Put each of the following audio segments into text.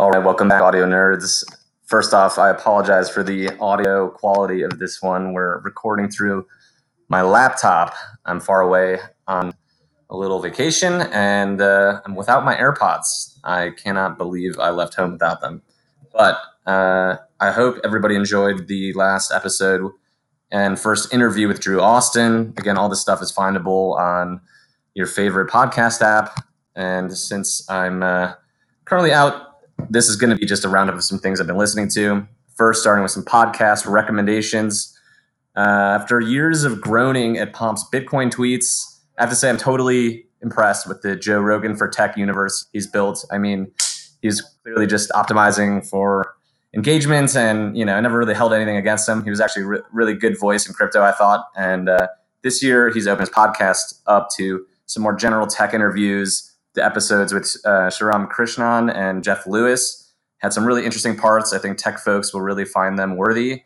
All right, welcome back, audio nerds. First off, I apologize for the audio quality of this one. We're recording through my laptop. I'm far away on a little vacation and uh, I'm without my AirPods. I cannot believe I left home without them. But uh, I hope everybody enjoyed the last episode and first interview with Drew Austin. Again, all this stuff is findable on your favorite podcast app. And since I'm uh, currently out this is going to be just a roundup of some things I've been listening to. First, starting with some podcast recommendations. Uh, after years of groaning at Pomp's Bitcoin tweets, I have to say I'm totally impressed with the Joe Rogan for Tech universe he's built. I mean, he's clearly just optimizing for engagement, and you know, I never really held anything against him. He was actually re- really good voice in crypto, I thought. And uh, this year, he's opened his podcast up to some more general tech interviews the episodes with uh, Sriram Krishnan and Geoff Lewis had some really interesting parts. I think tech folks will really find them worthy.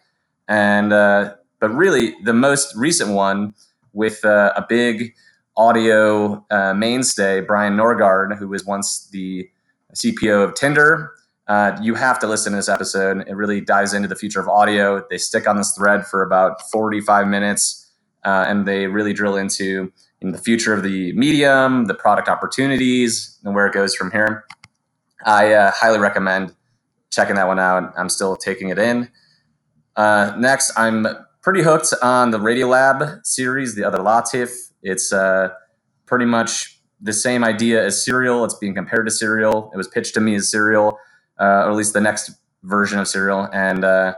And uh, but really, the most recent one with uh, a big audio uh, mainstay, Brian Norgard, who was once the CPO of Tinder. Uh, you have to listen to this episode. It really dives into the future of audio. They stick on this thread for about 45 minutes, uh, and they really drill into in the future of the medium, the product opportunities, and where it goes from here. I uh, highly recommend checking that one out. I'm still taking it in. Uh, next, I'm pretty hooked on the Radiolab series, the other Latif. It's uh, pretty much the same idea as Serial. It's being compared to Serial. It was pitched to me as Serial, uh, or at least the next version of Serial. And uh,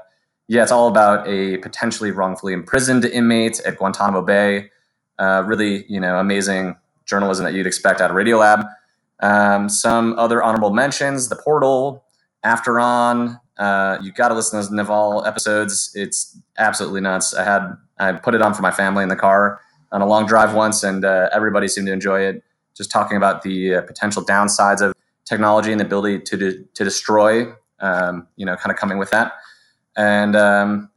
yeah, it's all about a potentially wrongfully imprisoned inmate at Guantanamo Bay uh, really, you know, amazing journalism that you'd expect out of Radiolab. Um, some other honorable mentions: The Portal, After On. Uh, you got to listen to those Naval episodes. It's absolutely nuts. I had I put it on for my family in the car on a long drive once, and uh, everybody seemed to enjoy it. Just talking about the uh, potential downsides of technology and the ability to de- to destroy. Um, you know, kind of coming with that. And um,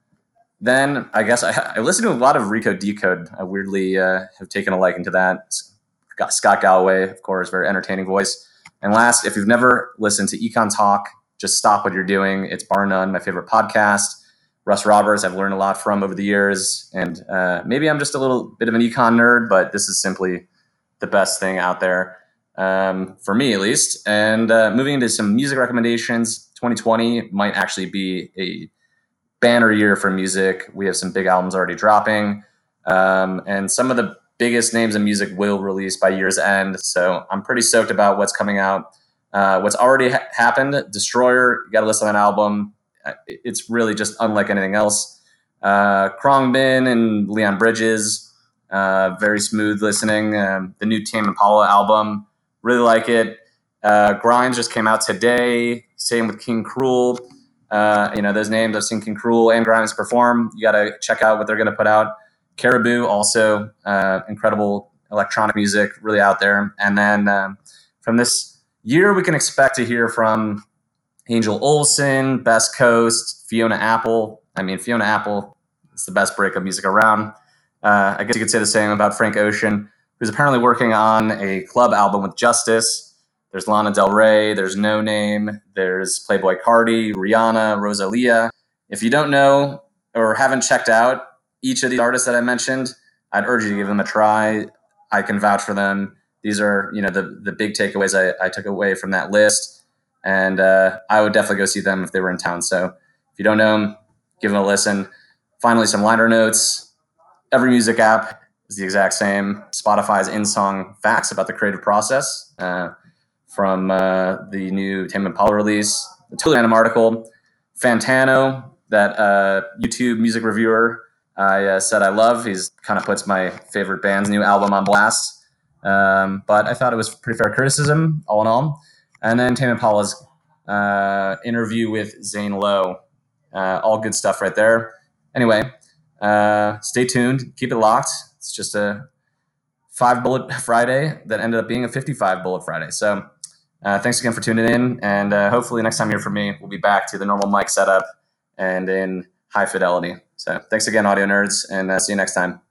then I guess I, I listened to a lot of Recode Decode. I weirdly uh, have taken a liking to that. Got Scott Galloway, of course, very entertaining voice. And last, if you've never listened to Econ Talk, just stop what you're doing. It's bar none my favorite podcast. Russ Roberts, I've learned a lot from over the years, and uh, maybe I'm just a little bit of an econ nerd, but this is simply the best thing out there um, for me, at least. And uh, moving into some music recommendations, 2020 might actually be a banner year for music. We have some big albums already dropping, um, and some of the biggest names in music will release by year's end. So I'm pretty stoked about what's coming out. Uh, what's already ha- happened, Destroyer, you got to listen to that album. Uh, it's really just unlike anything else. Uh, Khruangbin and Leon Bridges, uh, very smooth listening. Um, the new Tame Impala album, really like it. Uh, Grimes just came out today. Same with King Krule. Uh, you know, those names I've seen Krule and Grimes perform. You got to check out what they're going to put out. Caribou, also uh, incredible electronic music, really out there. And then um, from this year, we can expect to hear from Angel Olsen, Best Coast, Fiona Apple. I mean, Fiona Apple is the best break of music around. Uh, I guess you could say the same about Frank Ocean, who's apparently working on a club album with Justice. There's Lana Del Rey, there's No Name, there's Playboi Carti, Rihanna, Rosalia. If you don't know or haven't checked out each of these artists that I mentioned, I'd urge you to give them a try. I can vouch for them. These are, you know, the the big takeaways I, I took away from that list, and uh, I would definitely go see them if they were in town. So if you don't know them, give them a listen. Finally, some liner notes. Every music app is the exact same. Spotify's in song facts about the creative process. Uh, from uh, the new Tame Impala release, the random article. Fantano, that uh, YouTube music reviewer I uh, said I love. He's kind of puts my favorite band's new album on blast. Um, but I thought it was pretty fair criticism, all in all. And then Tame Impala's uh, interview with Zane Lowe. Uh, all good stuff right there. Anyway, uh, stay tuned. Keep it locked. It's just a five bullet Friday that ended up being a 55 bullet Friday. So uh, thanks again for tuning in, and uh, hopefully next time you hear from me, we'll be back to the normal mic setup and in high fidelity. So thanks again, audio nerds, and uh, see you next time.